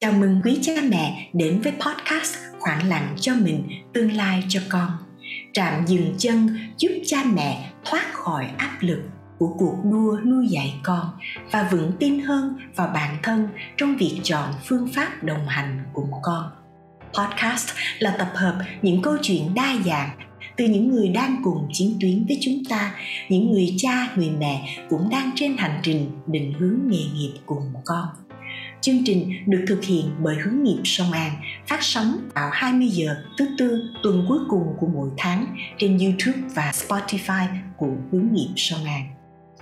Chào mừng quý cha mẹ đến với podcast Khoảng lặng cho mình, tương lai cho con. Trạm dừng chân giúp cha mẹ thoát khỏi áp lực của cuộc đua nuôi dạy con và vững tin hơn vào bản thân trong việc chọn phương pháp đồng hành cùng con. Podcast là tập hợp những câu chuyện đa dạng từ những người đang cùng chiến tuyến với chúng ta, những người cha, người mẹ cũng đang trên hành trình định hướng nghề nghiệp cùng con Chương trình được thực hiện bởi Hướng nghiệp Sông An, phát sóng vào 20 giờ thứ tư tuần cuối cùng của mỗi tháng trên YouTube và Spotify của Hướng nghiệp Sông An.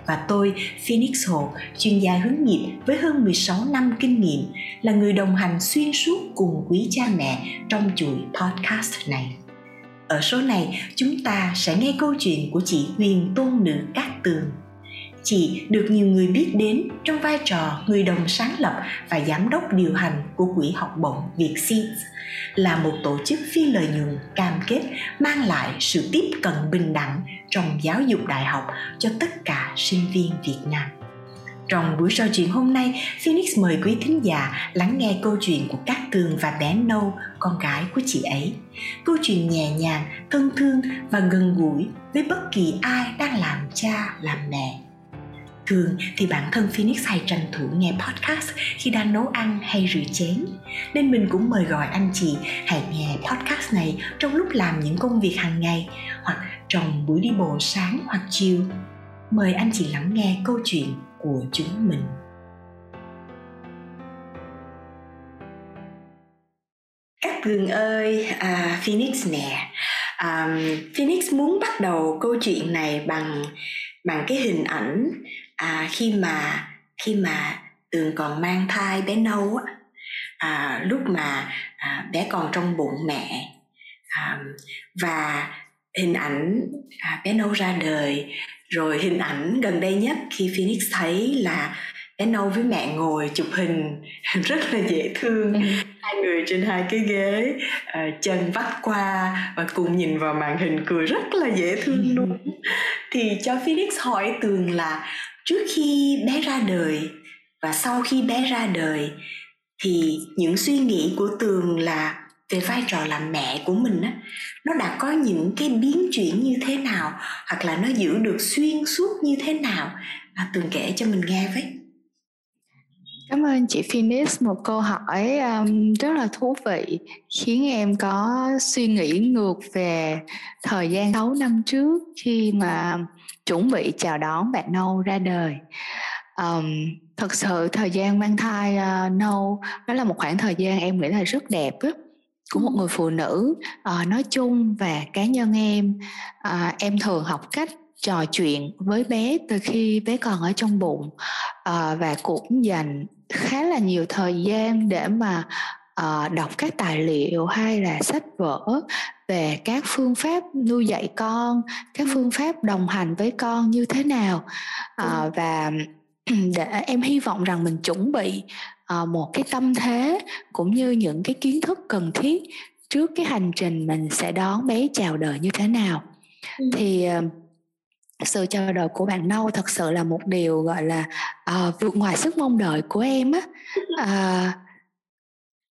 Và tôi, Phoenix Hồ, chuyên gia hướng nghiệp với hơn 16 năm kinh nghiệm, là người đồng hành xuyên suốt cùng quý cha mẹ trong chuỗi podcast này. Ở số này, chúng ta sẽ nghe câu chuyện của chị Huyền Tôn Nữ Cát Tường chị được nhiều người biết đến trong vai trò người đồng sáng lập và giám đốc điều hành của Quỹ học bổng Việt Seeds là một tổ chức phi lợi nhuận cam kết mang lại sự tiếp cận bình đẳng trong giáo dục đại học cho tất cả sinh viên Việt Nam. Trong buổi trò chuyện hôm nay, Phoenix mời quý thính giả lắng nghe câu chuyện của Cát Tường và bé Nâu, con gái của chị ấy. Câu chuyện nhẹ nhàng, thân thương và gần gũi với bất kỳ ai đang làm cha, làm mẹ Thường thì bản thân Phoenix hay tranh thủ nghe podcast khi đang nấu ăn hay rửa chén. Nên mình cũng mời gọi anh chị hãy nghe podcast này trong lúc làm những công việc hàng ngày hoặc trong buổi đi bộ sáng hoặc chiều. Mời anh chị lắng nghe câu chuyện của chúng mình. Các gừng ơi, à, Phoenix nè. À, Phoenix muốn bắt đầu câu chuyện này bằng bằng cái hình ảnh à, khi mà khi mà tường còn mang thai bé nâu á à, lúc mà à, bé còn trong bụng mẹ à, và hình ảnh à, bé nâu ra đời rồi hình ảnh gần đây nhất khi Phoenix thấy là bé nâu với mẹ ngồi chụp hình rất là dễ thương ừ. hai người trên hai cái ghế uh, chân vắt qua và cùng nhìn vào màn hình cười rất là dễ thương ừ. luôn thì cho Phoenix hỏi tường là trước khi bé ra đời và sau khi bé ra đời thì những suy nghĩ của tường là về vai trò làm mẹ của mình á nó đã có những cái biến chuyển như thế nào hoặc là nó giữ được xuyên suốt như thế nào? À, tường kể cho mình nghe với. Cảm ơn chị Phoenix một câu hỏi um, rất là thú vị khiến em có suy nghĩ ngược về thời gian 6 năm trước khi mà chuẩn bị chào đón bạn Nâu ra đời. Um, thật sự thời gian mang thai uh, Nâu đó là một khoảng thời gian em nghĩ là rất đẹp đó của một người phụ nữ uh, nói chung và cá nhân em uh, em thường học cách trò chuyện với bé từ khi bé còn ở trong bụng uh, và cũng dành khá là nhiều thời gian để mà uh, đọc các tài liệu hay là sách vở về các phương pháp nuôi dạy con các phương pháp đồng hành với con như thế nào? Uh, và để em hy vọng rằng mình chuẩn bị uh, một cái tâm thế cũng như những cái kiến thức cần thiết trước cái hành trình mình sẽ đón bé chào đời như thế nào. Ừ. thì uh, sự chào đời của bạn nâu thật sự là một điều gọi là uh, vượt ngoài sức mong đợi của em á. Uh,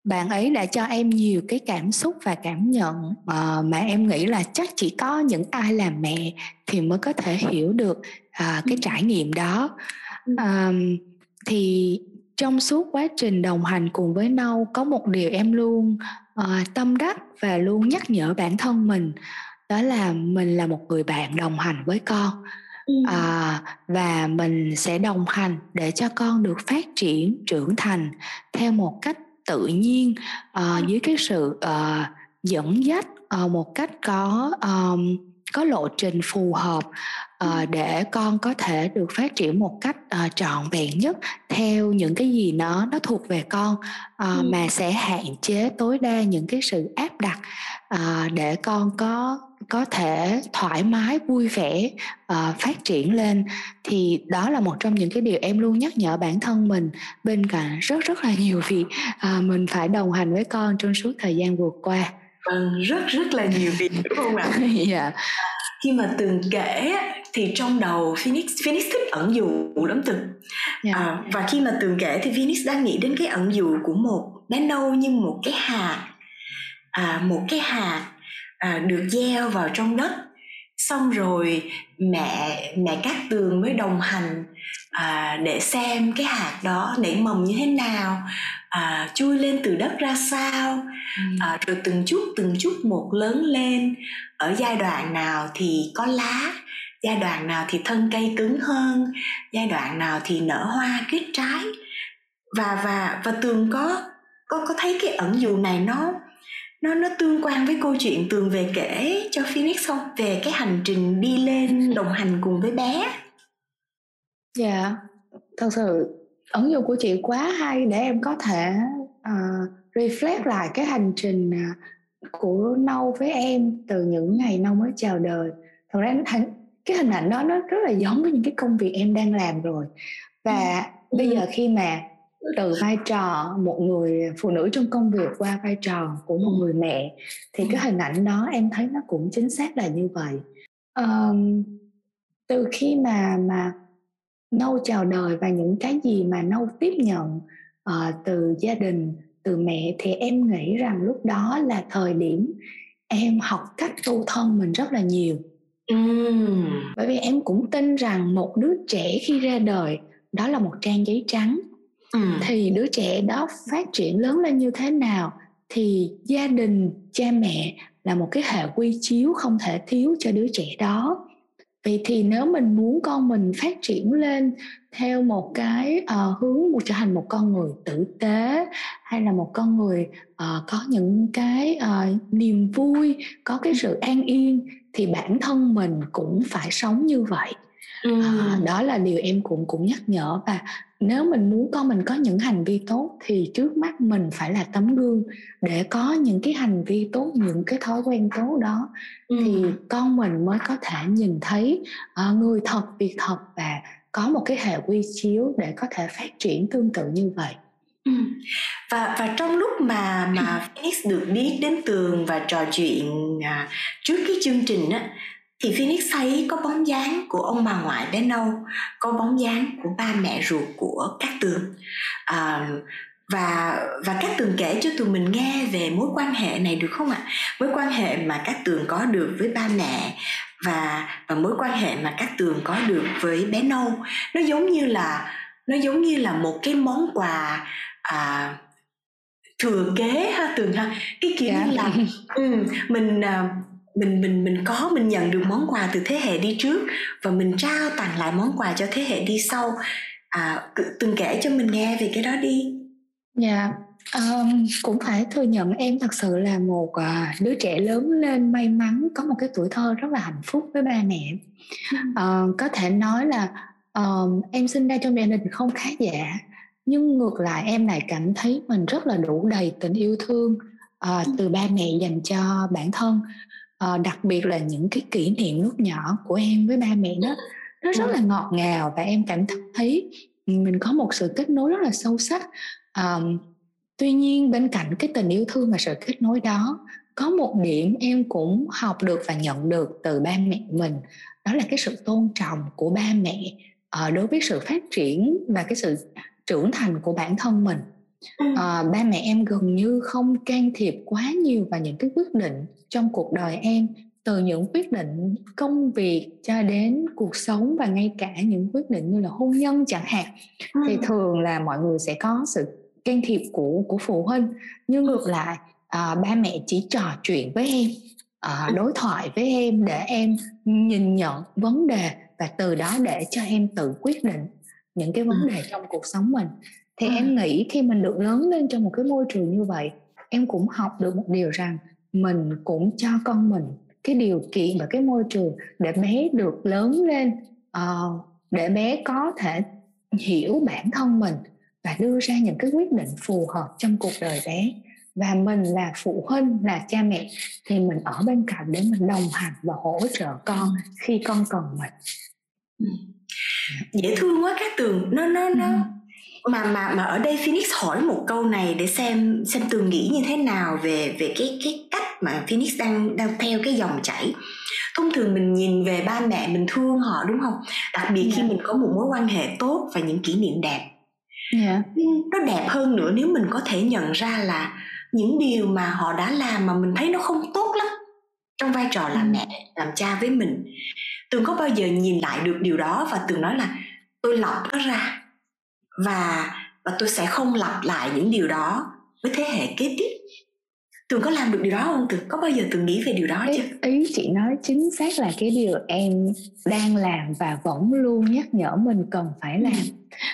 bạn ấy đã cho em nhiều cái cảm xúc và cảm nhận uh, mà em nghĩ là chắc chỉ có những ai làm mẹ thì mới có thể hiểu được uh, cái trải nghiệm đó. Uh, thì trong suốt quá trình đồng hành cùng với nâu có một điều em luôn uh, tâm đắc và luôn nhắc nhở bản thân mình đó là mình là một người bạn đồng hành với con. À, và mình sẽ đồng hành để cho con được phát triển trưởng thành theo một cách tự nhiên ờ, uh, dưới cái sự uh, dẫn dắt uh, một cách có um, có lộ trình phù hợp uh, để con có thể được phát triển một cách uh, trọn vẹn nhất theo những cái gì nó nó thuộc về con uh, mà sẽ hạn chế tối đa những cái sự áp đặt uh, để con có có thể thoải mái vui vẻ uh, phát triển lên. Thì đó là một trong những cái điều em luôn nhắc nhở bản thân mình bên cạnh rất rất là nhiều việc uh, mình phải đồng hành với con trong suốt thời gian vừa qua. Vâng rất rất là nhiều việc đúng không ạ? Dạ khi mà tường kể thì trong đầu Phoenix Phoenix thích ẩn dụ lắm từng yeah. Dạ. à, và khi mà tường kể thì Phoenix đang nghĩ đến cái ẩn dụ của một bé nâu như một cái hạt à, một cái hạt à, được gieo vào trong đất xong rồi mẹ mẹ cát tường mới đồng hành à, để xem cái hạt đó nảy mầm như thế nào à, chui lên từ đất ra sao ừ. à, rồi từng chút từng chút một lớn lên. Ở giai đoạn nào thì có lá giai đoạn nào thì thân cây cứng hơn giai đoạn nào thì nở hoa kết trái. Và và và tường có có có thấy cái ẩn dụ này nó nó nó tương quan với câu chuyện tường về kể cho Phoenix không? Về cái hành trình đi lên đồng hành cùng với bé. Dạ yeah, thật sự ẩn dụ của chị quá hay để em có thể uh, reflect lại cái hành trình uh, của nâu với em từ những ngày nâu mới chào đời. Thật ra cái hình ảnh đó nó rất là giống với những cái công việc em đang làm rồi. Và ừ. bây giờ khi mà từ vai trò một người phụ nữ trong công việc qua vai trò của một người mẹ thì cái hình ảnh đó em thấy nó cũng chính xác là như vậy. Um, từ khi mà mà nâu chào đời và những cái gì mà nâu tiếp nhận uh, từ gia đình từ mẹ thì em nghĩ rằng lúc đó là thời điểm em học cách tu thân mình rất là nhiều uhm. bởi vì em cũng tin rằng một đứa trẻ khi ra đời đó là một trang giấy trắng ừ. thì đứa trẻ đó phát triển lớn lên như thế nào thì gia đình cha mẹ là một cái hệ quy chiếu không thể thiếu cho đứa trẻ đó vậy thì nếu mình muốn con mình phát triển lên theo một cái uh, hướng một trở thành một con người tử tế hay là một con người uh, có những cái uh, niềm vui có cái sự an yên thì bản thân mình cũng phải sống như vậy ừ. à, đó là điều em cũng cũng nhắc nhở và nếu mình muốn con mình có những hành vi tốt thì trước mắt mình phải là tấm gương để có những cái hành vi tốt những cái thói quen tốt đó ừ. thì con mình mới có thể nhìn thấy uh, người thật việc thật và có một cái hệ quy chiếu để có thể phát triển tương tự như vậy Ừ. và và trong lúc mà mà Phoenix được biết đến tường và trò chuyện à, trước cái chương trình á thì Phoenix thấy có bóng dáng của ông bà ngoại bé nâu có bóng dáng của ba mẹ ruột của các tường à, và và các tường kể cho tụi mình nghe về mối quan hệ này được không ạ mối quan hệ mà các tường có được với ba mẹ và và mối quan hệ mà các tường có được với bé nâu nó giống như là nó giống như là một cái món quà à, thừa kế ha tường ha cái kiểu yeah. Dạ. như là ừ, mình à, mình mình mình có mình nhận được món quà từ thế hệ đi trước và mình trao tặng lại món quà cho thế hệ đi sau. À, từng kể cho mình nghe về cái đó đi. Dạ yeah. um, cũng phải thừa nhận em thật sự là một uh, đứa trẻ lớn lên may mắn có một cái tuổi thơ rất là hạnh phúc với ba mẹ. Uh, có thể nói là uh, em sinh ra trong gia đình không khá giả nhưng ngược lại em lại cảm thấy mình rất là đủ đầy tình yêu thương uh, từ ba mẹ dành cho bản thân uh, đặc biệt là những cái kỷ niệm lúc nhỏ của em với ba mẹ đó nó rất là ngọt ngào và em cảm thấy mình có một sự kết nối rất là sâu sắc. Um, tuy nhiên bên cạnh cái tình yêu thương và sự kết nối đó có một điểm em cũng học được và nhận được từ ba mẹ mình đó là cái sự tôn trọng của ba mẹ uh, đối với sự phát triển và cái sự trưởng thành của bản thân mình uh, ba mẹ em gần như không can thiệp quá nhiều vào những cái quyết định trong cuộc đời em từ những quyết định công việc cho đến cuộc sống và ngay cả những quyết định như là hôn nhân chẳng hạn. Ừ. thì thường là mọi người sẽ có sự can thiệp của của phụ huynh nhưng ngược lại à, ba mẹ chỉ trò chuyện với em à, đối thoại với em để em nhìn nhận vấn đề và từ đó để cho em tự quyết định những cái vấn đề trong cuộc sống mình thì em nghĩ khi mình được lớn lên trong một cái môi trường như vậy em cũng học được một điều rằng mình cũng cho con mình cái điều kiện và cái môi trường để bé được lớn lên uh, để bé có thể hiểu bản thân mình và đưa ra những cái quyết định phù hợp trong cuộc đời bé. Và mình là phụ huynh là cha mẹ thì mình ở bên cạnh để mình đồng hành và hỗ trợ con khi con cần mình. Dễ thương quá các tường. Nó nó nó ừ. Mà mà mà ở đây Phoenix hỏi một câu này để xem xem tường nghĩ như thế nào về về cái cái cách mà Phoenix đang đang theo cái dòng chảy. Thông thường mình nhìn về ba mẹ mình thương họ đúng không? Đặc biệt khi dạ. mình có một mối quan hệ tốt và những kỷ niệm đẹp. Yeah. nó đẹp hơn nữa nếu mình có thể nhận ra là những điều mà họ đã làm mà mình thấy nó không tốt lắm trong vai trò làm mẹ làm cha với mình. Tường có bao giờ nhìn lại được điều đó và tường nói là tôi lọc nó ra và và tôi sẽ không lặp lại những điều đó với thế hệ kế tiếp. Tường có làm được điều đó không tường? Có bao giờ tường nghĩ về điều đó chưa? ý chị nói chính xác là cái điều em đang làm và vẫn luôn nhắc nhở mình cần phải làm.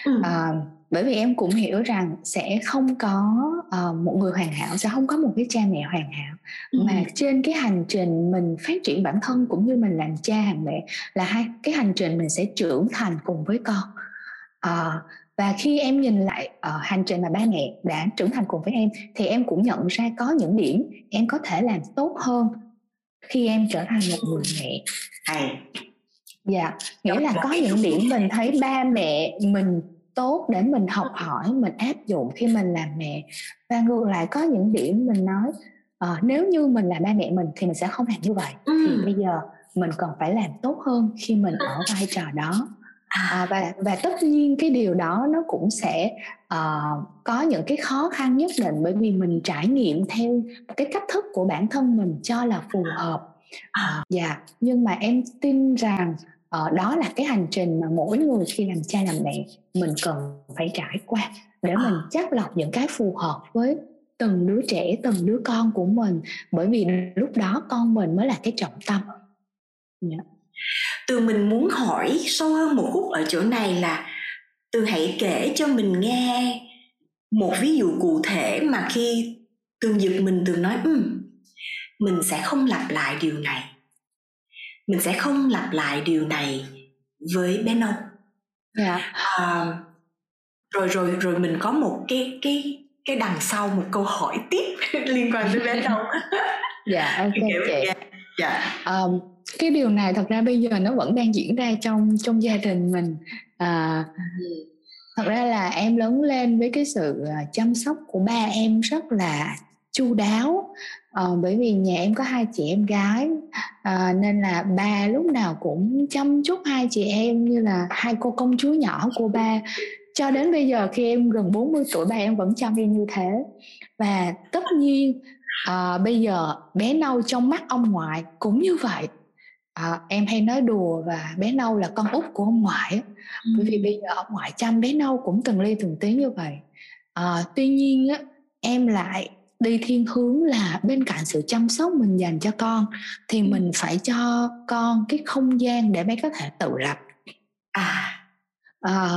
Ừ. à, bởi vì em cũng hiểu rằng sẽ không có uh, một người hoàn hảo sẽ không có một cái cha mẹ hoàn hảo. Ừ. mà trên cái hành trình mình phát triển bản thân cũng như mình làm cha hàng mẹ là hai cái hành trình mình sẽ trưởng thành cùng với con. Uh, và khi em nhìn lại uh, hành trình mà ba mẹ đã trưởng thành cùng với em thì em cũng nhận ra có những điểm em có thể làm tốt hơn khi em trở thành một người mẹ. Hay. Dạ nghĩa là có những điểm mình thấy ba mẹ mình tốt để mình học hỏi mình áp dụng khi mình làm mẹ. Và ngược lại có những điểm mình nói uh, nếu như mình là ba mẹ mình thì mình sẽ không làm như vậy. Ừ. thì bây giờ mình cần phải làm tốt hơn khi mình ở vai trò đó à, và và tất nhiên cái điều đó nó cũng sẽ uh, có những cái khó khăn nhất định bởi vì mình trải nghiệm theo cái cách thức của bản thân mình cho là phù hợp. À, dạ nhưng mà em tin rằng uh, đó là cái hành trình mà mỗi người khi làm cha làm mẹ mình cần phải trải qua để mình chắc lọc những cái phù hợp với từng đứa trẻ từng đứa con của mình. Bởi vì lúc đó con mình mới là cái trọng tâm. Yeah. Từ mình muốn hỏi sâu hơn một phút ở chỗ này là từ hãy kể cho mình nghe một ví dụ cụ thể mà khi tường giật mình tường nói um, mình sẽ không lặp lại điều này. Mình sẽ không lặp lại điều này với bé nâu yeah. Dạ. à, rồi rồi rồi mình có một cái cái cái đằng sau một câu hỏi tiếp liên quan tới bé nâu dạ ok chị. dạ. Um, cái điều này thật ra bây giờ nó vẫn đang diễn ra trong trong gia đình mình. À, thật ra là em lớn lên với cái sự à, chăm sóc của ba em rất là chu đáo. À, bởi vì nhà em có hai chị em gái à, nên là ba lúc nào cũng chăm chút hai chị em như là hai cô công chúa nhỏ của ba. Cho đến bây giờ khi em gần 40 tuổi ba em vẫn chăm em như thế. Và tất nhiên à, bây giờ bé nâu trong mắt ông ngoại cũng như vậy à, em hay nói đùa và bé nâu là con út của ông ngoại ừ. bởi vì bây giờ ông ngoại chăm bé nâu cũng từng ly từng tí như vậy à, tuy nhiên á em lại đi thiên hướng là bên cạnh sự chăm sóc mình dành cho con thì ừ. mình phải cho con cái không gian để bé có thể tự lập à, à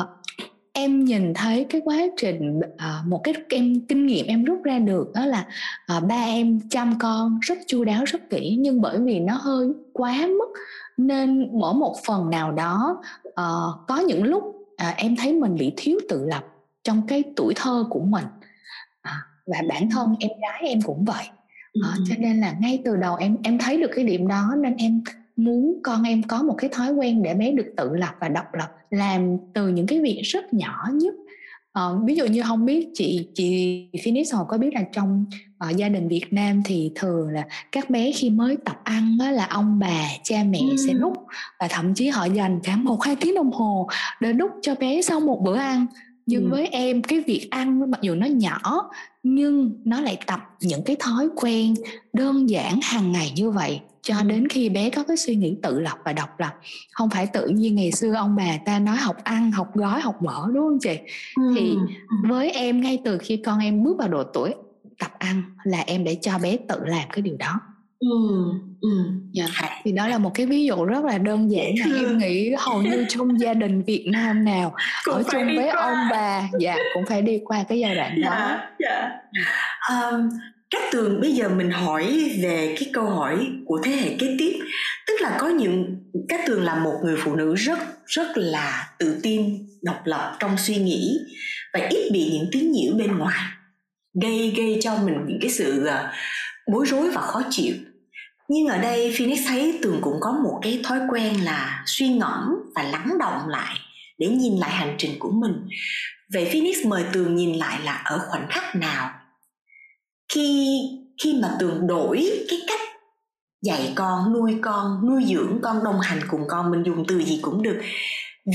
em nhìn thấy cái quá trình à, một cái em kinh nghiệm em rút ra được đó là à, ba em chăm con rất chu đáo rất kỹ nhưng bởi vì nó hơi quá mức nên mỗi một phần nào đó à, có những lúc à, em thấy mình bị thiếu tự lập trong cái tuổi thơ của mình. À, và bản thân em gái em cũng vậy. À, cho nên là ngay từ đầu em em thấy được cái điểm đó nên em muốn con em có một cái thói quen để bé được tự lập và độc lập làm từ những cái việc rất nhỏ nhất uh, ví dụ như không biết chị chị Phoenix có biết là trong uh, gia đình Việt Nam thì thường là các bé khi mới tập ăn đó là ông bà cha mẹ ừ. sẽ đút và thậm chí họ dành cả một hai tiếng đồng hồ để đút cho bé sau một bữa ăn nhưng ừ. với em cái việc ăn mặc dù nó nhỏ nhưng nó lại tập những cái thói quen đơn giản hàng ngày như vậy cho đến khi bé có cái suy nghĩ tự lập và độc lập không phải tự nhiên ngày xưa ông bà ta nói học ăn học gói học mở đúng không chị ừ. thì với em ngay từ khi con em bước vào độ tuổi tập ăn là em để cho bé tự làm cái điều đó ừ, ừ. Yeah. Thì đó là một cái ví dụ rất là đơn giản mà em nghĩ hầu như trong gia đình Việt Nam nào cũng ở chung với qua. ông bà dạ cũng phải đi qua cái giai đoạn đó dạ, dạ. Um, các tường bây giờ mình hỏi về cái câu hỏi của thế hệ kế tiếp. Tức là có những, các tường là một người phụ nữ rất rất là tự tin, độc lập trong suy nghĩ và ít bị những tiếng nhiễu bên ngoài. Gây gây cho mình những cái sự ờ, bối rối và khó chịu. Nhưng ở đây Phoenix thấy tường cũng có một cái thói quen là suy ngẫm và lắng động lại để nhìn lại hành trình của mình. Vậy Phoenix mời tường nhìn lại là ở khoảnh khắc nào? Khi khi mà tường đổi cái cách dạy con, nuôi con, nuôi dưỡng con, đồng hành cùng con, mình dùng từ gì cũng được,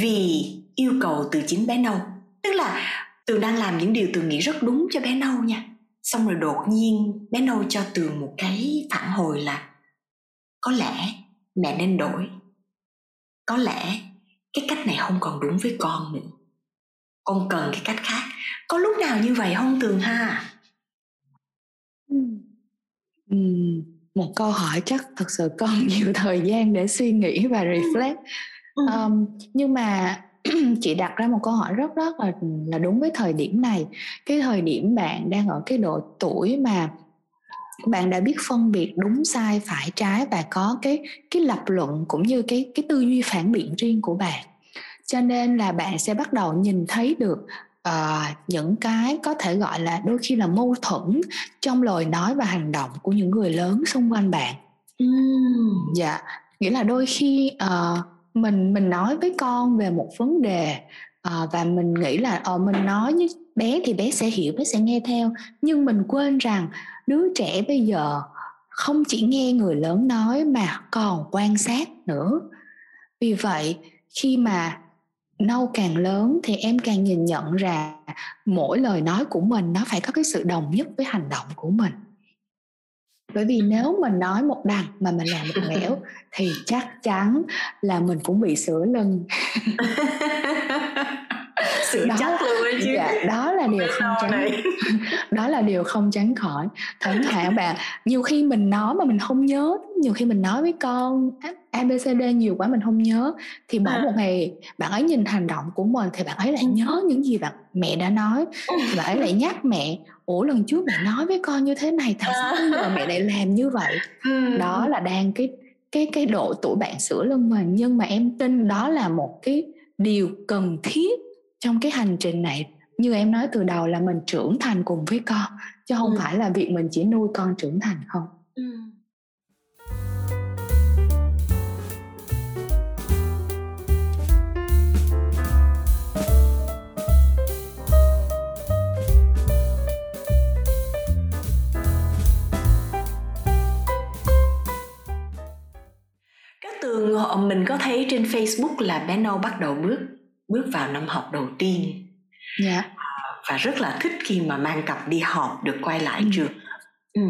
vì yêu cầu từ chính bé nâu. Tức là tường đang làm những điều tường nghĩ rất đúng cho bé nâu nha. Xong rồi đột nhiên bé nâu cho tường một cái phản hồi là, có lẽ mẹ nên đổi. Có lẽ cái cách này không còn đúng với con nữa. Con cần cái cách khác. Có lúc nào như vậy không, tường ha? Một câu hỏi chắc thật sự còn nhiều thời gian để suy nghĩ và reflect. Ừ. um, nhưng mà chị đặt ra một câu hỏi rất rất là là đúng với thời điểm này. Cái thời điểm bạn đang ở cái độ tuổi mà bạn đã biết phân biệt đúng sai phải trái và có cái cái lập luận cũng như cái cái tư duy phản biện riêng của bạn. Cho nên là bạn sẽ bắt đầu nhìn thấy được uh, những cái có thể gọi là đôi khi là mâu thuẫn trong lời nói và hành động của những người lớn xung quanh bạn mm. dạ nghĩa là đôi khi uh, mình mình nói với con về một vấn đề uh, và mình nghĩ là uh, mình nói với bé thì bé sẽ hiểu bé sẽ nghe theo nhưng mình quên rằng đứa trẻ bây giờ không chỉ nghe người lớn nói mà còn quan sát nữa vì vậy khi mà nâu càng lớn thì em càng nhìn nhận ra mỗi lời nói của mình nó phải có cái sự đồng nhất với hành động của mình. Bởi vì nếu mình nói một đằng mà mình làm một nẻo thì chắc chắn là mình cũng bị sửa lưng. sự đó, chắc luôn ấy chứ. Dạ, đó là điều không tránh đó là điều không tránh khỏi. Thỉnh thoảng bạn nhiều khi mình nói mà mình không nhớ nhiều khi mình nói với con abcd nhiều quá mình không nhớ thì mỗi à. một ngày bạn ấy nhìn hành động của mình thì bạn ấy lại nhớ những gì bạn mẹ đã nói. Thì bạn ấy lại nhắc mẹ ủa lần trước mẹ nói với con như thế này tại sao bây giờ mẹ lại làm như vậy? Đó là đang cái cái cái độ tuổi bạn sửa lưng mình. Nhưng mà em tin đó là một cái điều cần thiết trong cái hành trình này như em nói từ đầu là mình trưởng thành cùng với con chứ không ừ. phải là việc mình chỉ nuôi con trưởng thành không ừ. các tường mình có thấy trên Facebook là bé Nâu bắt đầu bước bước vào năm học đầu tiên yeah. Dạ. và rất là thích khi mà mang cặp đi học được quay lại ừ. trường ừ.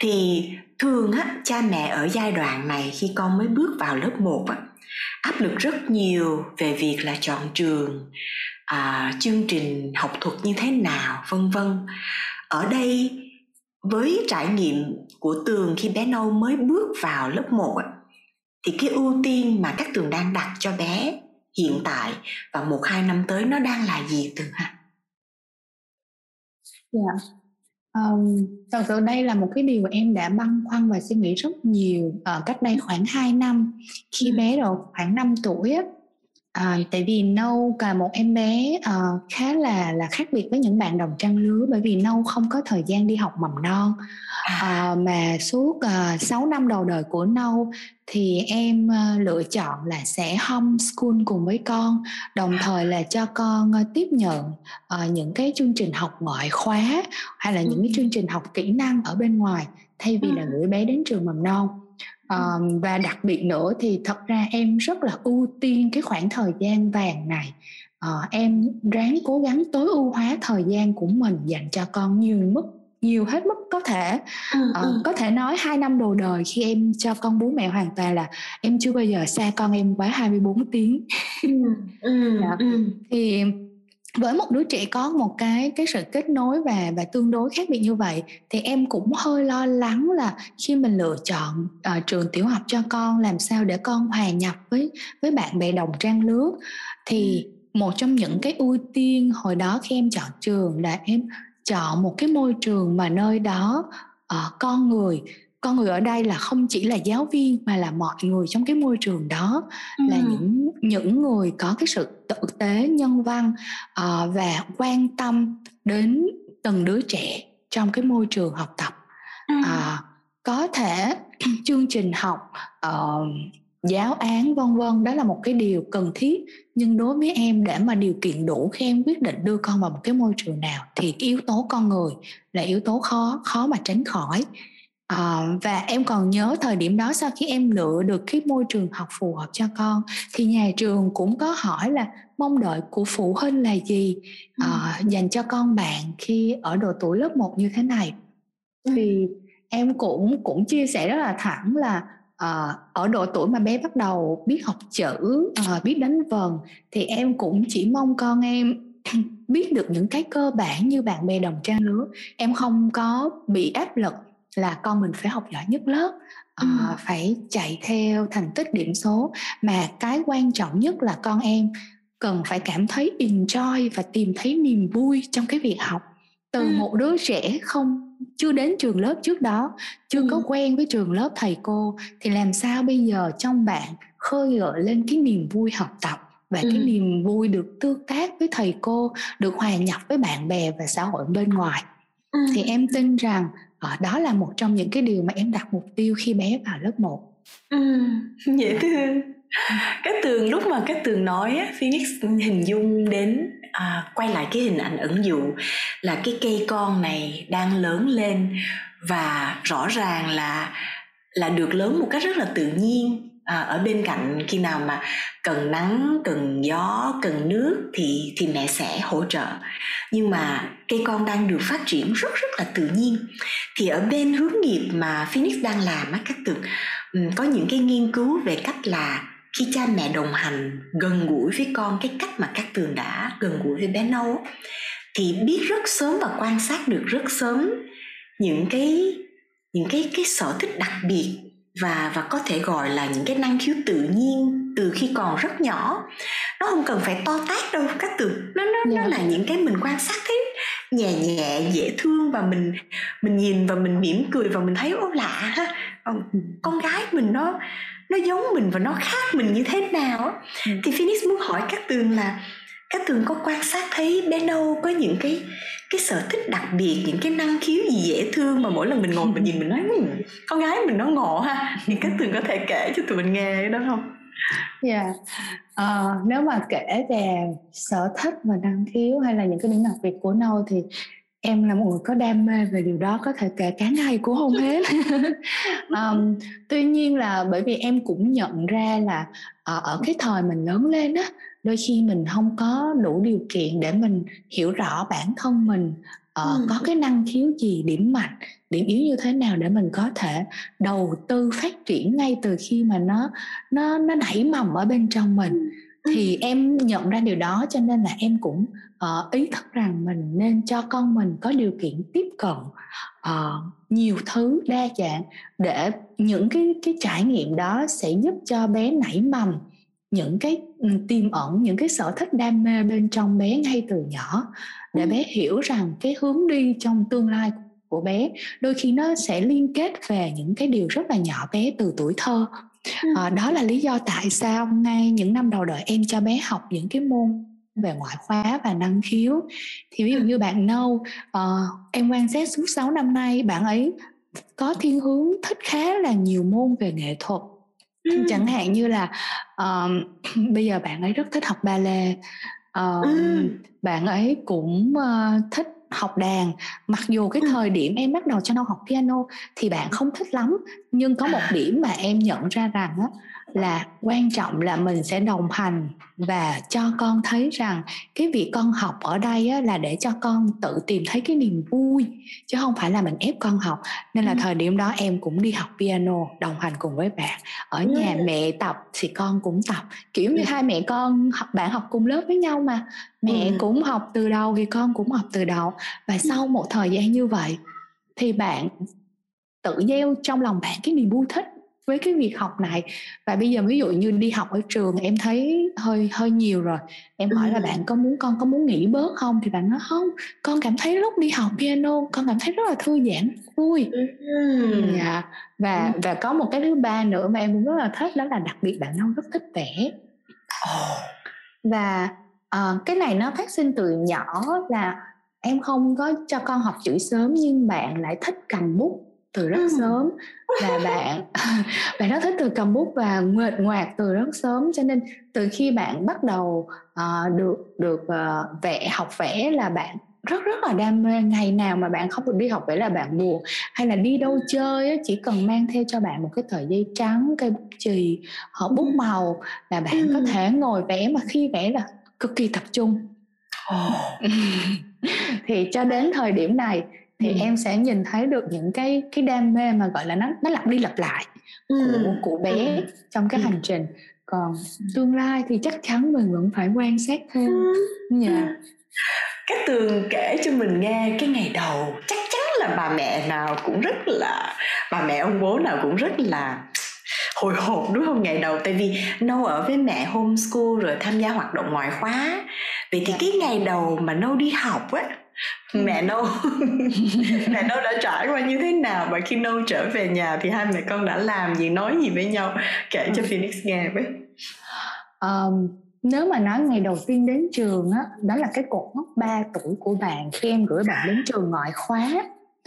thì thường á cha mẹ ở giai đoạn này khi con mới bước vào lớp 1 á áp lực rất nhiều về việc là chọn trường à, chương trình học thuật như thế nào vân vân ở đây với trải nghiệm của tường khi bé nâu mới bước vào lớp 1 thì cái ưu tiên mà các tường đang đặt cho bé hiện tại và một hai năm tới nó đang là gì từ ha dạ yeah. Um, thật sự đây là một cái điều em đã băn khoăn và suy nghĩ rất nhiều ở uh, cách đây khoảng 2 năm khi ừ. bé độ khoảng 5 tuổi á À, tại vì Nâu là một em bé uh, khá là là khác biệt với những bạn đồng trang lứa bởi vì Nâu không có thời gian đi học mầm non. Uh, mà suốt uh, 6 năm đầu đời của Nâu thì em uh, lựa chọn là sẽ homeschool cùng với con đồng thời là cho con uh, tiếp nhận uh, những cái chương trình học ngoại khóa hay là những cái chương trình học kỹ năng ở bên ngoài thay vì là gửi bé đến trường mầm non um, và đặc biệt nữa thì thật ra em rất là ưu tiên cái khoảng thời gian vàng này uh, em ráng cố gắng tối ưu hóa thời gian của mình dành cho con nhiều mức nhiều hết mức có thể ừ, uh, có thể nói hai năm đầu đời khi em cho con bố mẹ hoàn toàn là em chưa bao giờ xa con em quá 24 tiếng ừ, ừ, dạ. ừ. thì với một đứa trẻ có một cái cái sự kết nối và và tương đối khác biệt như vậy thì em cũng hơi lo lắng là khi mình lựa chọn uh, trường tiểu học cho con làm sao để con hòa nhập với với bạn bè đồng trang lứa thì ừ. một trong những cái ưu tiên hồi đó khi em chọn trường là em chọn một cái môi trường mà nơi đó uh, con người con người ở đây là không chỉ là giáo viên mà là mọi người trong cái môi trường đó ừ. là những những người có cái sự tử tế nhân văn uh, và quan tâm đến từng đứa trẻ trong cái môi trường học tập ừ. uh, có thể chương trình học uh, giáo án vân vân đó là một cái điều cần thiết nhưng đối với em để mà điều kiện đủ khi em quyết định đưa con vào một cái môi trường nào thì cái yếu tố con người là yếu tố khó khó mà tránh khỏi À, và em còn nhớ thời điểm đó sau khi em lựa được cái môi trường học phù hợp cho con thì nhà trường cũng có hỏi là mong đợi của phụ huynh là gì? À, dành cho con bạn khi ở độ tuổi lớp 1 như thế này. Thì em cũng cũng chia sẻ rất là thẳng là à, ở độ tuổi mà bé bắt đầu biết học chữ à, biết đánh vần thì em cũng chỉ mong con em biết được những cái cơ bản như bạn bè đồng trang lứa. Em không có bị áp lực là con mình phải học giỏi nhất lớp ừ. uh, phải chạy theo thành tích điểm số mà cái quan trọng nhất là con em cần phải cảm thấy enjoy và tìm thấy niềm vui trong cái việc học từ ừ. một đứa trẻ không chưa đến trường lớp trước đó chưa ừ. có quen với trường lớp thầy cô thì làm sao bây giờ trong bạn khơi gợi lên cái niềm vui học tập và ừ. cái niềm vui được tương tác với thầy cô được hòa nhập với bạn bè và xã hội bên ngoài ừ. thì em tin rằng à, đó là một trong những cái điều mà em đặt mục tiêu khi bé vào lớp 1 ừ, dễ thương. Cái tường lúc mà cái tường nói á, Phoenix hình dung đến à, quay lại cái hình ảnh ẩn dụ là cái cây con này đang lớn lên và rõ ràng là là được lớn một cách rất là tự nhiên à, ở bên cạnh khi nào mà cần nắng cần gió cần nước thì thì mẹ sẽ hỗ trợ. Nhưng mà cây con đang được phát triển rất rất là tự nhiên. Thì ở bên hướng nghiệp mà Phoenix đang làm á các tường có những cái nghiên cứu về cách là khi cha mẹ đồng hành gần gũi với con cái cách mà các tường đã gần gũi với bé nâu thì biết rất sớm và quan sát được rất sớm những cái những cái cái sở thích đặc biệt và và có thể gọi là những cái năng khiếu tự nhiên từ khi còn rất nhỏ nó không cần phải to tát đâu các từ nó nó, yeah. nó là những cái mình quan sát thấy nhẹ nhẹ dễ thương và mình mình nhìn và mình mỉm cười và mình thấy ô lạ ha con gái mình nó nó giống mình và nó khác mình như thế nào ừ. thì Phoenix muốn hỏi các tường là các tường có quan sát thấy bé đâu có những cái cái sở thích đặc biệt những cái năng khiếu gì dễ thương mà mỗi lần mình ngồi mình nhìn mình nói con gái mình nó ngộ ha. Thì các tường có thể kể cho tụi mình nghe đó không? Dạ, yeah. uh, nếu mà kể về sở thích và năng khiếu hay là những cái điểm đặc biệt của Nâu thì em là một người có đam mê về điều đó có thể kể cả ngày cũng không hết. Um, tuy nhiên là bởi vì em cũng nhận ra là uh, ở cái thời mình lớn lên á đôi khi mình không có đủ điều kiện để mình hiểu rõ bản thân mình uh, ừ. có cái năng khiếu gì điểm mạnh điểm yếu như thế nào để mình có thể đầu tư phát triển ngay từ khi mà nó nó nó nảy mầm ở bên trong mình. Ừ thì em nhận ra điều đó cho nên là em cũng uh, ý thức rằng mình nên cho con mình có điều kiện tiếp cận uh, nhiều thứ đa dạng để những cái cái trải nghiệm đó sẽ giúp cho bé nảy mầm những cái ừ, tiềm ẩn những cái sở thích đam mê bên trong bé ngay từ nhỏ để bé hiểu rằng cái hướng đi trong tương lai của bé đôi khi nó sẽ liên kết về những cái điều rất là nhỏ bé từ tuổi thơ. À, đó là lý do tại sao ngay những năm đầu đời em cho bé học những cái môn về ngoại khóa và năng khiếu. Thì ví dụ như bạn nâu uh, em quan sát suốt 6 năm nay bạn ấy có thiên hướng thích khá là nhiều môn về nghệ thuật ừ. Chẳng hạn như là uh, bây giờ bạn ấy rất thích học ballet ừ. bạn ấy cũng uh, thích học đàn mặc dù cái thời điểm em bắt đầu cho nó học piano thì bạn không thích lắm nhưng có một à. điểm mà em nhận ra rằng á là quan trọng là mình sẽ đồng hành và cho con thấy rằng cái việc con học ở đây á, là để cho con tự tìm thấy cái niềm vui chứ không phải là mình ép con học. Nên là ừ. thời điểm đó em cũng đi học piano đồng hành cùng với bạn. Ở nhà mẹ tập thì con cũng tập kiểu như hai mẹ con học bạn học cùng lớp với nhau mà. Mẹ ừ. cũng học từ đầu thì con cũng học từ đầu. Và sau một thời gian như vậy thì bạn tự gieo trong lòng bạn cái niềm vui thích với cái việc học này. Và bây giờ ví dụ như đi học ở trường em thấy hơi hơi nhiều rồi. Em hỏi là bạn có muốn con có muốn nghỉ bớt không? Thì bạn nói không con cảm thấy lúc đi học piano con cảm thấy rất là thư giãn vui. Ừ. dạ. và và có một cái thứ ba nữa mà em cũng rất là thích đó là đặc biệt bạn nông rất thích vẽ. Và uh, cái này nó phát sinh từ nhỏ là em không có cho con học chữ sớm nhưng bạn lại thích cầm bút từ rất sớm và bạn bạn rất thích từ cầm bút và nguệch ngoạc từ rất sớm. Cho nên từ khi bạn bắt đầu uh, được được uh, vẽ học vẽ là bạn rất rất là đam mê. Ngày nào mà bạn không được đi học vậy là bạn buồn. Hay là đi đâu chơi chỉ cần mang theo cho bạn một cái tờ giấy trắng cây bút chì họ bút màu là bạn ừ. có thể ngồi vẽ. Mà khi vẽ là cực kỳ tập trung. Oh. thì cho đến thời điểm này thì ừ. em sẽ nhìn thấy được những cái cái đam mê mà gọi là nó nó lặp đi lặp lại ừ. của của bé ừ. trong cái ừ. hành trình còn tương lai thì chắc chắn mình vẫn phải quan sát thêm nha yeah. các tường kể cho mình nghe cái ngày đầu chắc chắn là bà mẹ nào cũng rất là bà mẹ ông bố nào cũng rất là hồi hộp đúng không ngày đầu tại vì nâu ở với mẹ homeschool rồi tham gia hoạt động ngoại khóa vậy thì dạ. cái ngày đầu mà nâu đi học á mẹ nâu mẹ nâu đã trải qua như thế nào và khi nâu trở về nhà thì hai mẹ con đã làm gì nói gì với nhau kể cho ừ. Phoenix nghe với um, nếu mà nói ngày đầu tiên đến trường á đó là cái cột mốc 3 tuổi của bạn khi em gửi bạn đến trường ngoại khóa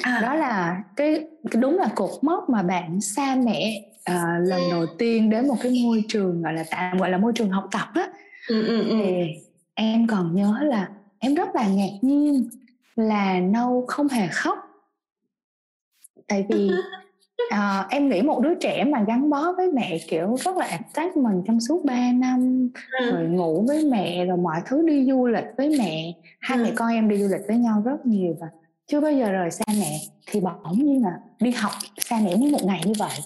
à. đó là cái, cái đúng là cột mốc mà bạn xa mẹ uh, lần đầu tiên đến một cái môi trường gọi là tạm gọi là môi trường học tập á ừ, ừ, ừ. thì em còn nhớ là em rất là ngạc nhiên là nâu không hề khóc tại vì uh, em nghĩ một đứa trẻ mà gắn bó với mẹ kiểu rất là attachment trong suốt 3 năm ừ. rồi ngủ với mẹ rồi mọi thứ đi du lịch với mẹ hai ừ. mẹ con em đi du lịch với nhau rất nhiều và chưa bao giờ rời xa mẹ thì bỗng nhiên là đi học xa mẹ mới một ngày như vậy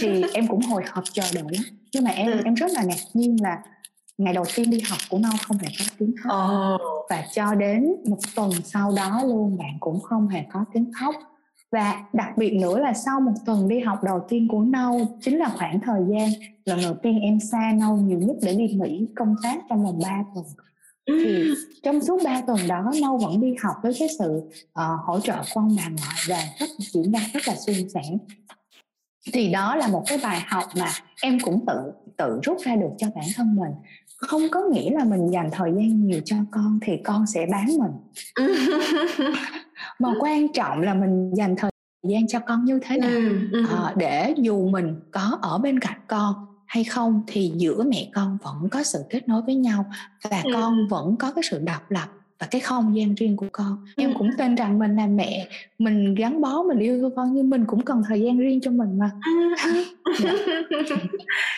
thì em cũng hồi hộp chờ đợi lắm nhưng mà em ừ. em rất là ngạc nhiên là ngày đầu tiên đi học của nó không hề có tiếng khóc. Oh. và cho đến một tuần sau đó luôn bạn cũng không hề có tiếng khóc. Và đặc biệt nữa là sau một tuần đi học đầu tiên của Nâu chính là khoảng thời gian lần đầu tiên em xa Nâu nhiều nhất để đi Mỹ công tác trong vòng 3 tuần. Thì trong suốt 3 tuần đó Nâu vẫn đi học với cái sự uh, hỗ trợ của ông bà ngoại và rất diễn ra rất là suôn sẻ. Thì đó là một cái bài học mà em cũng tự tự rút ra được cho bản thân mình không có nghĩa là mình dành thời gian nhiều cho con thì con sẽ bán mình mà quan trọng là mình dành thời gian cho con như thế nào ừ, ừ. À, để dù mình có ở bên cạnh con hay không thì giữa mẹ con vẫn có sự kết nối với nhau và ừ. con vẫn có cái sự độc lập và cái không gian riêng của con ừ. em cũng tin rằng mình là mẹ mình gắn bó mình yêu con nhưng mình cũng cần thời gian riêng cho mình mà dạ.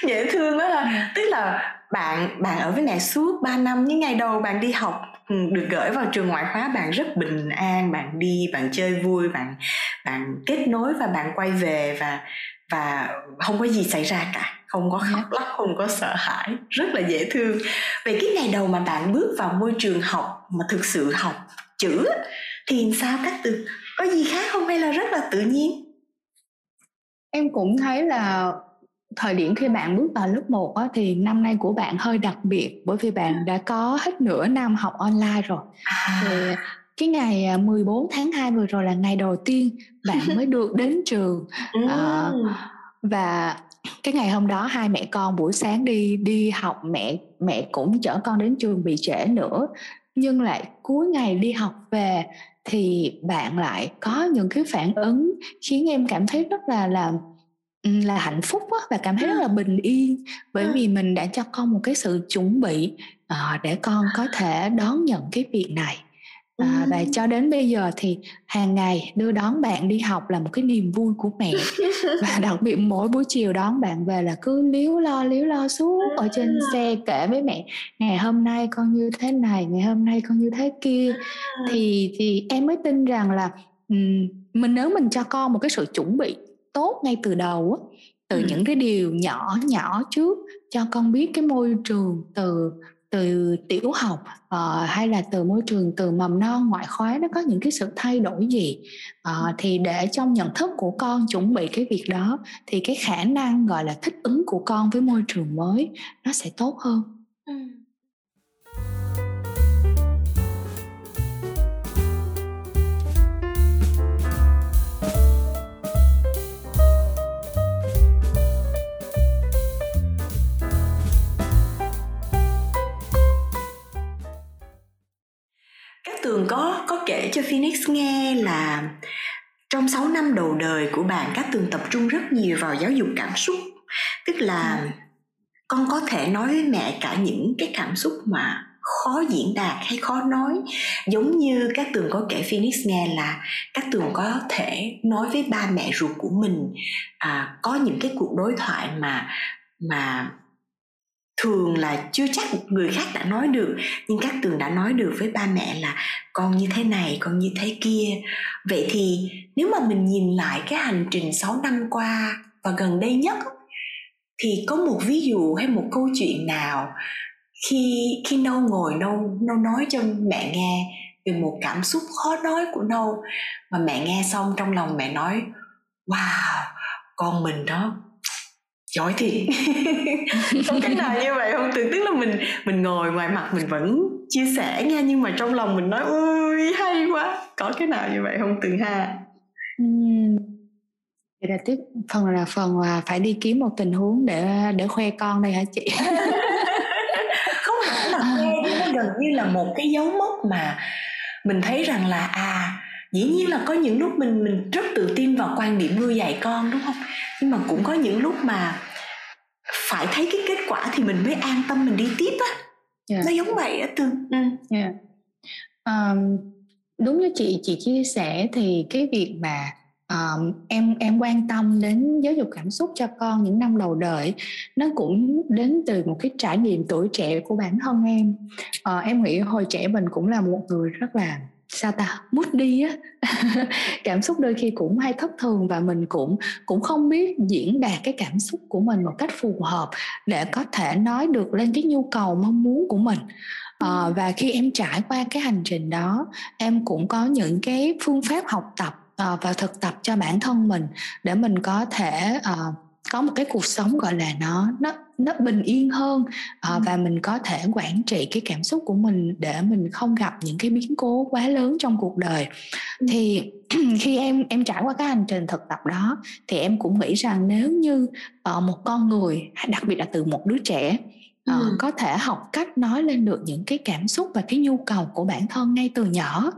dễ thương đó ha tức là bạn bạn ở với mẹ suốt 3 năm những ngày đầu bạn đi học ừ, được gửi vào trường ngoại khóa bạn rất bình an bạn đi bạn chơi vui bạn bạn kết nối và bạn quay về và và không có gì xảy ra cả. Không có khóc lóc không có sợ hãi. Rất là dễ thương. Về cái ngày đầu mà bạn bước vào môi trường học mà thực sự học chữ thì sao các từ? Có gì khác không hay là rất là tự nhiên? Em cũng thấy là thời điểm khi bạn bước vào lớp 1 á, thì năm nay của bạn hơi đặc biệt bởi vì bạn đã có hết nửa năm học online rồi. À. Thì cái ngày 14 à, tháng 2 vừa rồi là ngày đầu tiên bạn mới được đến trường à, và cái ngày hôm đó hai mẹ con buổi sáng đi đi học mẹ mẹ cũng chở con đến trường bị trễ nữa nhưng lại cuối ngày đi học về thì bạn lại có những cái phản ứng khiến em cảm thấy rất là là là hạnh phúc á, và cảm thấy rất là bình yên. Bởi vì mình đã cho con một cái sự chuẩn bị uh, để con có thể đón nhận cái việc này. À, và cho đến bây giờ thì hàng ngày đưa đón bạn đi học là một cái niềm vui của mẹ. Và đặc biệt mỗi buổi chiều đón bạn về là cứ líu lo líu lo suốt ở trên xe kể với mẹ ngày hôm nay con như thế này ngày hôm nay con như thế kia. Thì thì em mới tin rằng là um, mình nếu mình cho con một cái sự chuẩn bị tốt ngay từ đầu từ ừ. những cái điều nhỏ nhỏ trước cho con biết cái môi trường từ từ tiểu học uh, hay là từ môi trường từ mầm non ngoại khóa nó có những cái sự thay đổi gì uh, thì để trong nhận thức của con chuẩn bị cái việc đó thì cái khả năng gọi là thích ứng của con với môi trường mới nó sẽ tốt hơn Tường có có kể cho Phoenix nghe là trong 6 năm đầu đời của bạn các Tường tập trung rất nhiều vào giáo dục cảm xúc tức là ừ. con có thể nói với mẹ cả những cái cảm xúc mà khó diễn đạt hay khó nói giống như các tường có kể phoenix nghe là các tường có thể nói với ba mẹ ruột của mình à, có những cái cuộc đối thoại mà mà thường là chưa chắc người khác đã nói được, nhưng các tường đã nói được với ba mẹ là con như thế này, con như thế kia. Vậy thì nếu mà mình nhìn lại cái hành trình 6 năm qua và gần đây nhất, thì có một ví dụ hay một câu chuyện nào khi khi nâu ngồi, nâu nâu nói cho mẹ nghe về một cảm xúc khó nói của nâu mà mẹ nghe xong trong lòng mẹ nói, wow, con mình đó giỏi thiệt. Có cái nào như vậy không? Tưởng tức là mình mình ngồi ngoài mặt mình vẫn chia sẻ nha nhưng mà trong lòng mình nói ôi hay quá. Có cái nào như vậy không từng ha? Uhm. Vậy là tiếp phần là phần là phải đi kiếm một tình huống để để khoe con đây hả chị? không hẳn là khoe nhưng nó gần như là một cái dấu mốc mà mình thấy rằng là à dĩ nhiên là có những lúc mình mình rất tự tin vào quan điểm nuôi dạy con đúng không? Nhưng mà cũng có những lúc mà phải thấy cái kết quả thì mình mới an tâm mình đi tiếp á yeah. Nó giống vậy á tương ừ. yeah. Dạ. um, đúng như chị chị chia sẻ thì cái việc mà um, em em quan tâm đến giáo dục cảm xúc cho con những năm đầu đời nó cũng đến từ một cái trải nghiệm tuổi trẻ của bản thân em uh, em nghĩ hồi trẻ mình cũng là một người rất là sao ta? Mút đi á. Cảm xúc đôi khi cũng hay thất thường và mình cũng cũng không biết diễn đạt cái cảm xúc của mình một cách phù hợp để có thể nói được lên cái nhu cầu mong muốn của mình. À, và khi em trải qua cái hành trình đó em cũng có những cái phương pháp học tập uh, và thực tập cho bản thân mình để mình có thể uh, có một cái cuộc sống gọi là nó nó nó bình yên hơn uh, và mình có thể quản trị cái cảm xúc của mình để mình không gặp những cái biến cố quá lớn trong cuộc đời ừ. thì khi em em trải qua cái hành trình thực tập đó thì em cũng nghĩ rằng nếu như uh, một con người đặc biệt là từ một đứa trẻ uh, có thể học cách nói lên được những cái cảm xúc và cái nhu cầu của bản thân ngay từ nhỏ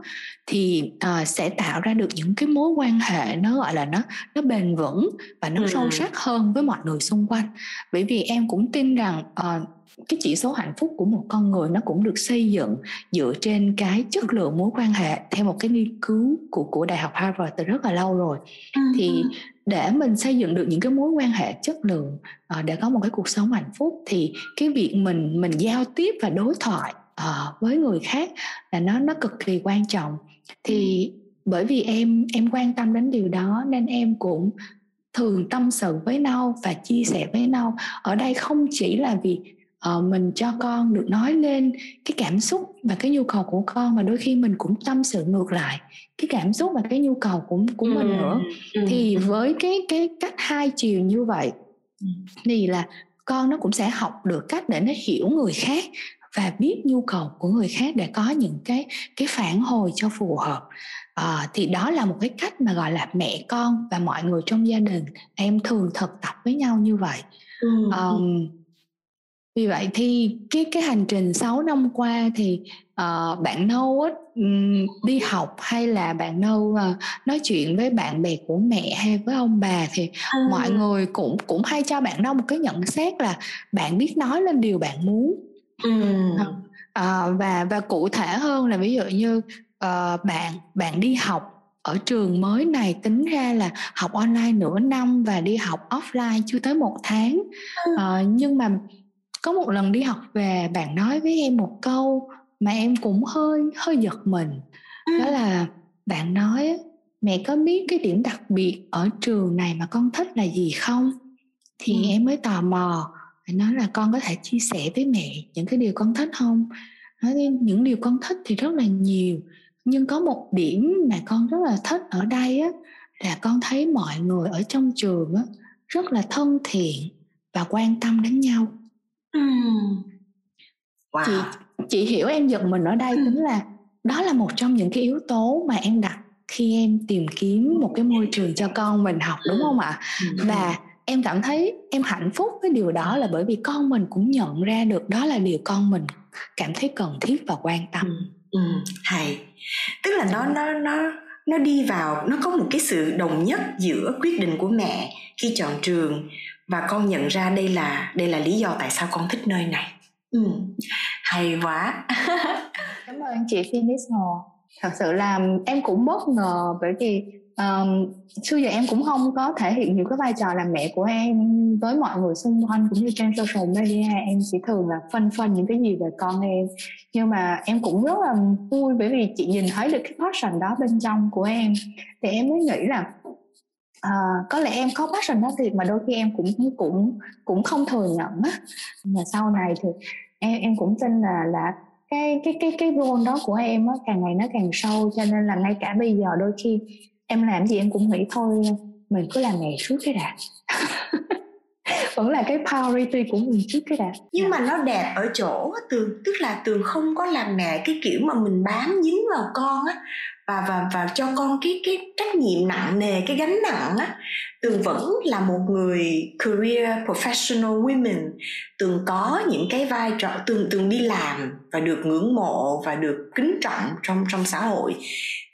thì uh, sẽ tạo ra được những cái mối quan hệ nó gọi là nó nó bền vững và nó ừ. sâu sắc hơn với mọi người xung quanh. Bởi vì em cũng tin rằng uh, cái chỉ số hạnh phúc của một con người nó cũng được xây dựng dựa trên cái chất lượng mối quan hệ theo một cái nghiên cứu của của đại học Harvard từ rất là lâu rồi. Thì để mình xây dựng được những cái mối quan hệ chất lượng uh, để có một cái cuộc sống hạnh phúc thì cái việc mình mình giao tiếp và đối thoại uh, với người khác là nó nó cực kỳ quan trọng. Thì bởi vì em em quan tâm đến điều đó nên em cũng thường tâm sự với nhau và chia sẻ với nhau. Ở đây không chỉ là vì uh, mình cho con được nói lên cái cảm xúc và cái nhu cầu của con mà đôi khi mình cũng tâm sự ngược lại cái cảm xúc và cái nhu cầu của của ừ, mình nữa ừ. thì với cái cái cách hai chiều như vậy ừ. thì là con nó cũng sẽ học được cách để nó hiểu người khác và biết nhu cầu của người khác để có những cái cái phản hồi cho phù hợp à, thì đó là một cái cách mà gọi là mẹ con và mọi người trong gia đình em thường thực tập với nhau như vậy ừ. um, vì vậy thì cái cái hành trình 6 năm qua thì uh, bạn nâu á, đi học hay là bạn nâu uh, nói chuyện với bạn bè của mẹ hay với ông bà thì à. mọi người cũng cũng hay cho bạn nâu một cái nhận xét là bạn biết nói lên điều bạn muốn ừ. uh, và và cụ thể hơn là ví dụ như uh, bạn bạn đi học ở trường mới này tính ra là học online nửa năm và đi học offline chưa tới một tháng uh, nhưng mà có một lần đi học về bạn nói với em một câu mà em cũng hơi hơi giật mình. Đó là bạn nói mẹ có biết cái điểm đặc biệt ở trường này mà con thích là gì không? Thì ừ. em mới tò mò nói là con có thể chia sẻ với mẹ những cái điều con thích không? Nói những điều con thích thì rất là nhiều nhưng có một điểm mà con rất là thích ở đây á là con thấy mọi người ở trong trường á rất là thân thiện và quan tâm đến nhau Wow. chị chị hiểu em giật mình ở đây tính là đó là một trong những cái yếu tố mà em đặt khi em tìm kiếm một cái môi trường cho con mình học đúng không ạ? Và em cảm thấy em hạnh phúc với điều đó là bởi vì con mình cũng nhận ra được đó là điều con mình cảm thấy cần thiết và quan tâm. Ừ, ừ, hay. Tức là nó nó nó nó đi vào nó có một cái sự đồng nhất giữa quyết định của mẹ khi chọn trường và con nhận ra đây là đây là lý do tại sao con thích nơi này. Ừ. hay quá. Cảm ơn chị Phoenix Hồ. Thật sự là em cũng bất ngờ bởi vì um, xưa giờ em cũng không có thể hiện nhiều cái vai trò làm mẹ của em với mọi người xung quanh cũng như trên social media. Em chỉ thường là phân phân những cái gì về con em. Nhưng mà em cũng rất là vui bởi vì chị nhìn thấy được cái passion đó bên trong của em. Thì em mới nghĩ là à, có lẽ em có passion đó thì mà đôi khi em cũng cũng cũng không thừa nhận á. Mà sau này thì em em cũng tin là là cái cái cái cái role đó của em á càng ngày nó càng sâu cho nên là ngay cả bây giờ đôi khi em làm gì em cũng nghĩ thôi mình cứ làm mẹ trước cái đã. Vẫn là cái priority của mình trước cái đã. Nhưng mà nó đẹp ở chỗ tường tức là tường không có làm mẹ cái kiểu mà mình bám dính vào con á và và và cho con cái cái trách nhiệm nặng nề cái gánh nặng á tường vẫn là một người career professional women tường có những cái vai trò tường tường đi làm và được ngưỡng mộ và được kính trọng trong trong xã hội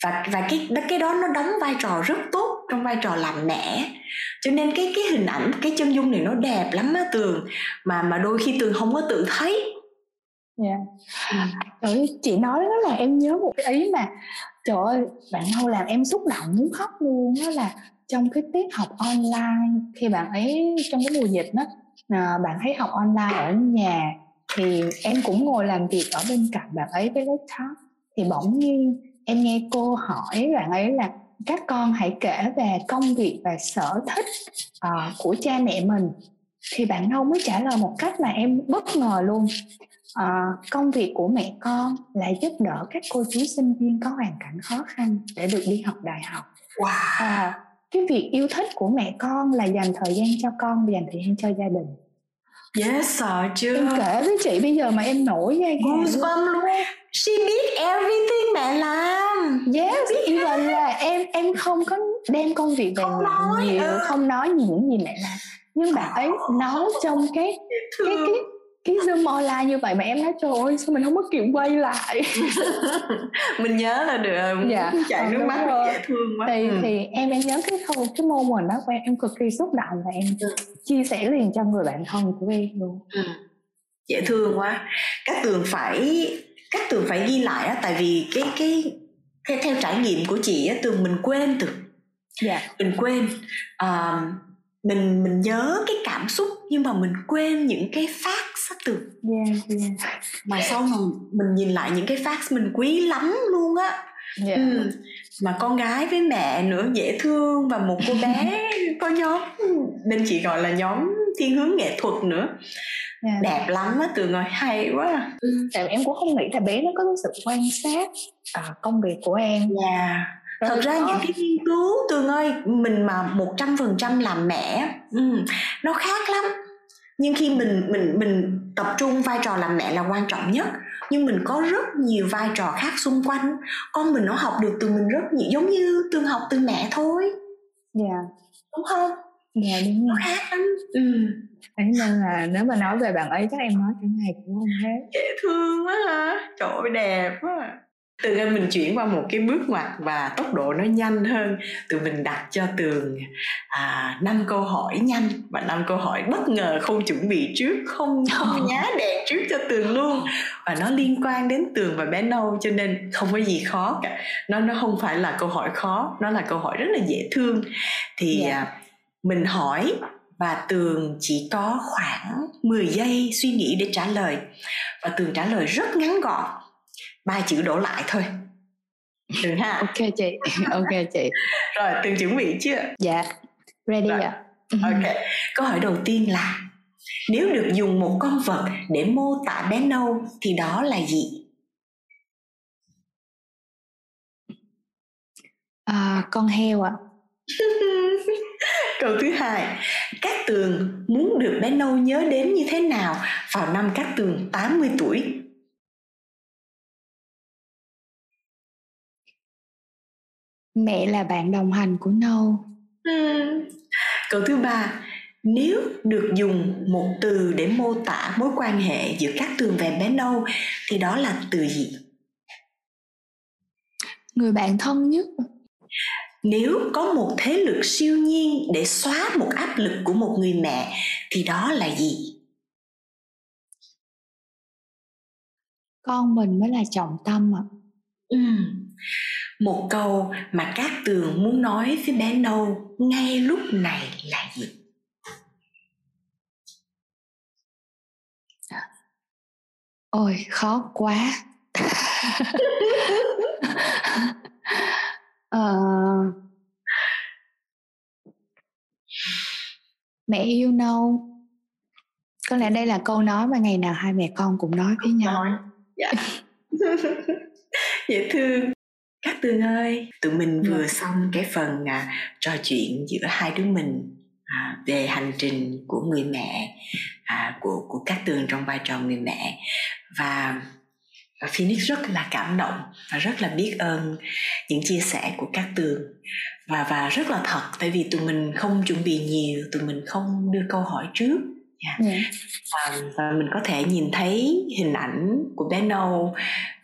và và cái cái đó nó đóng vai trò rất tốt trong vai trò làm mẹ cho nên cái cái hình ảnh cái chân dung này nó đẹp lắm á tường mà mà đôi khi tường không có tự thấy Dạ. Yeah. Ừ. chị nói đó là em nhớ một cái ý mà trời ơi bạn Âu làm em xúc động muốn khóc luôn đó là trong cái tiết học online khi bạn ấy trong cái mùa dịch đó à, bạn thấy học online ở nhà thì em cũng ngồi làm việc ở bên cạnh bạn ấy với laptop. Thì bỗng nhiên em nghe cô hỏi bạn ấy là các con hãy kể về công việc và sở thích uh, của cha mẹ mình thì bạn Âu mới trả lời một cách mà em bất ngờ luôn. À, công việc của mẹ con là giúp đỡ các cô chú sinh viên có hoàn cảnh khó khăn để được đi học đại học. Wow. à, cái việc yêu thích của mẹ con là dành thời gian cho con và dành thời gian cho gia đình. Yes, sợ chưa? Em kể với chị bây giờ mà em nổi nha Goosebumps luôn. She biết everything mẹ làm. Yes, even là em em không có đem công việc về không nói, nhiều ừ. Không nói những gì mẹ làm Nhưng bạn ấy nói trong cái cái cái cái zoom online như vậy mà em nói trời ơi sao mình không có kịp quay lại mình nhớ là được dạ. chạy nước mắt rồi. dễ thương quá thì ừ. thì em em nhớ cái câu cái moment đó của em cực kỳ xúc động và em ừ. chia sẻ liền cho người bạn thân của em luôn ừ. dễ thương quá các tường phải các tường phải ghi lại á tại vì cái cái theo, theo trải nghiệm của chị á tường mình quên từ dạ. mình quên uh, mình mình nhớ cái cảm xúc nhưng mà mình quên những cái phát sắp từ yeah, yeah. mà sau mà mình nhìn lại những cái phát mình quý lắm luôn á yeah. ừ. mà con gái với mẹ nữa dễ thương và một cô bé có nhóm nên chị gọi là nhóm thiên hướng nghệ thuật nữa yeah. đẹp lắm á tường ơi hay quá ừ. tại em cũng không nghĩ là bé nó có sự quan sát à, công việc của em yeah thật ra những cái nghiên cứu tường ơi mình mà một trăm phần trăm làm mẹ ừ, nó khác lắm. Nhưng khi mình mình mình tập trung vai trò làm mẹ là quan trọng nhất. Nhưng mình có rất nhiều vai trò khác xung quanh. Con mình nó học được từ mình rất nhiều giống như tương học từ mẹ thôi. Dạ. Yeah. đúng không? Dạ đúng rồi. khác lắm. Ừ. Thế nên là nếu mà nói về bạn ấy chắc em nói cái này cũng không hết. Dễ thương quá ha trời ơi đẹp quá từ nên mình chuyển qua một cái bước ngoặt và tốc độ nó nhanh hơn. Tụi mình đặt cho tường à, 5 câu hỏi nhanh và năm câu hỏi bất ngờ không chuẩn bị trước không nhá đèn trước cho tường luôn. Và nó liên quan đến tường và bé nâu cho nên không có gì khó cả. Nó nó không phải là câu hỏi khó nó là câu hỏi rất là dễ thương. Thì yeah. Dạ. à, mình hỏi và tường chỉ có khoảng 10 giây suy nghĩ để trả lời. Và tường trả lời rất ngắn gọn ba chữ đổ lại thôi. Được ha. Ok chị ok chị. Rồi từng chuẩn bị chưa? Dạ ready ạ. Ok câu hỏi đầu tiên là nếu được dùng một con vật để mô tả bé nâu thì đó là gì? À, con heo ạ. Câu thứ hai các tường muốn được bé nâu nhớ đến như thế nào vào năm các tường 80 tuổi mẹ là bạn đồng hành của nâu. Ừ. câu thứ ba nếu được dùng một từ để mô tả mối quan hệ giữa các tường và bé nâu thì đó là từ gì? Người bạn thân nhất. Nếu có một thế lực siêu nhiên để xóa một áp lực của một người mẹ thì đó là gì? Con mình mới là trọng tâm ạ ừ. một câu mà các tường muốn nói với bé nâu ngay lúc này là gì? Ôi khó quá. Uh, mẹ yêu nâu. Có lẽ đây là câu nói mà ngày nào hai mẹ con cũng nói với nhau. dạ. dễ thương các tường ơi tụi mình vừa dạ. xong cái phần à, trò chuyện giữa hai đứa mình à, về hành trình của người mẹ à, của của các tường trong vai trò người mẹ và và Phoenix rất là cảm động và rất là biết ơn những chia sẻ của các tường và và rất là thật tại vì tụi mình không chuẩn bị nhiều tụi mình không đưa câu hỏi trước yeah. Dạ. yeah. Và, và mình có thể nhìn thấy hình ảnh của bé nâu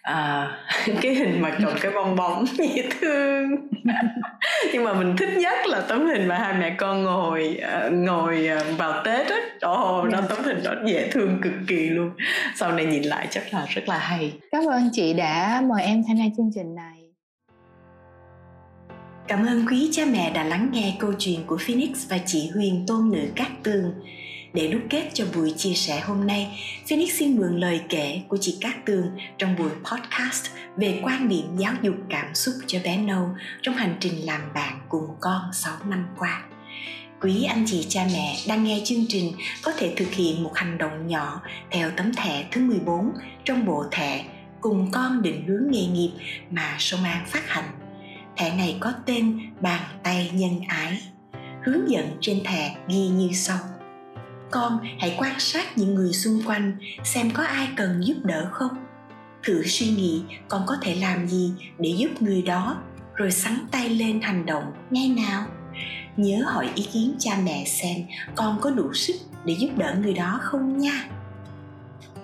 à, cái hình mà cầm cái bong bóng dễ thương. Nhưng mà mình thích nhất là tấm hình mà hai mẹ con ngồi uh, ngồi uh, vào tết á. Ồ oh, đó tấm hình đó dễ thương cực kỳ luôn. Sau này nhìn lại chắc là rất là hay. Cảm ơn chị đã mời em tham gia chương trình này. Cảm ơn quý cha mẹ đã lắng nghe câu chuyện của Phoenix và chị Huyền tôn nữ Cát Tường. Để đúc kết cho buổi chia sẻ hôm nay, Phoenix xin mượn lời kể của chị Cát Tường trong buổi podcast về quan điểm giáo dục cảm xúc cho bé Nâu trong hành trình làm bạn cùng con 6 năm qua. Quý anh chị cha mẹ đang nghe chương trình có thể thực hiện một hành động nhỏ theo tấm thẻ thứ 14 trong bộ thẻ cùng con định hướng nghề nghiệp mà Sông An phát hành. Thẻ này có tên Bàn tay nhân ái. Hướng dẫn trên thẻ ghi như sau – con hãy quan sát những người xung quanh xem có ai cần giúp đỡ không. Thử suy nghĩ con có thể làm gì để giúp người đó rồi sắn tay lên hành động. Ngay nào. Nhớ hỏi ý kiến cha mẹ xem con có đủ sức để giúp đỡ người đó không nha.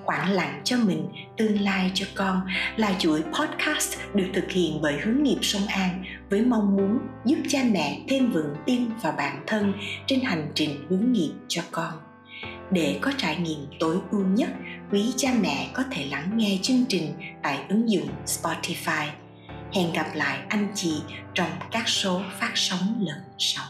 Khoảng lặng cho mình tương lai cho con là chuỗi podcast được thực hiện bởi hướng nghiệp sông an với mong muốn giúp cha mẹ thêm vững tin vào bản thân trên hành trình hướng nghiệp cho con để có trải nghiệm tối ưu nhất, quý cha mẹ có thể lắng nghe chương trình tại ứng dụng spotify. Hẹn gặp lại anh chị trong các số phát sóng lần sau.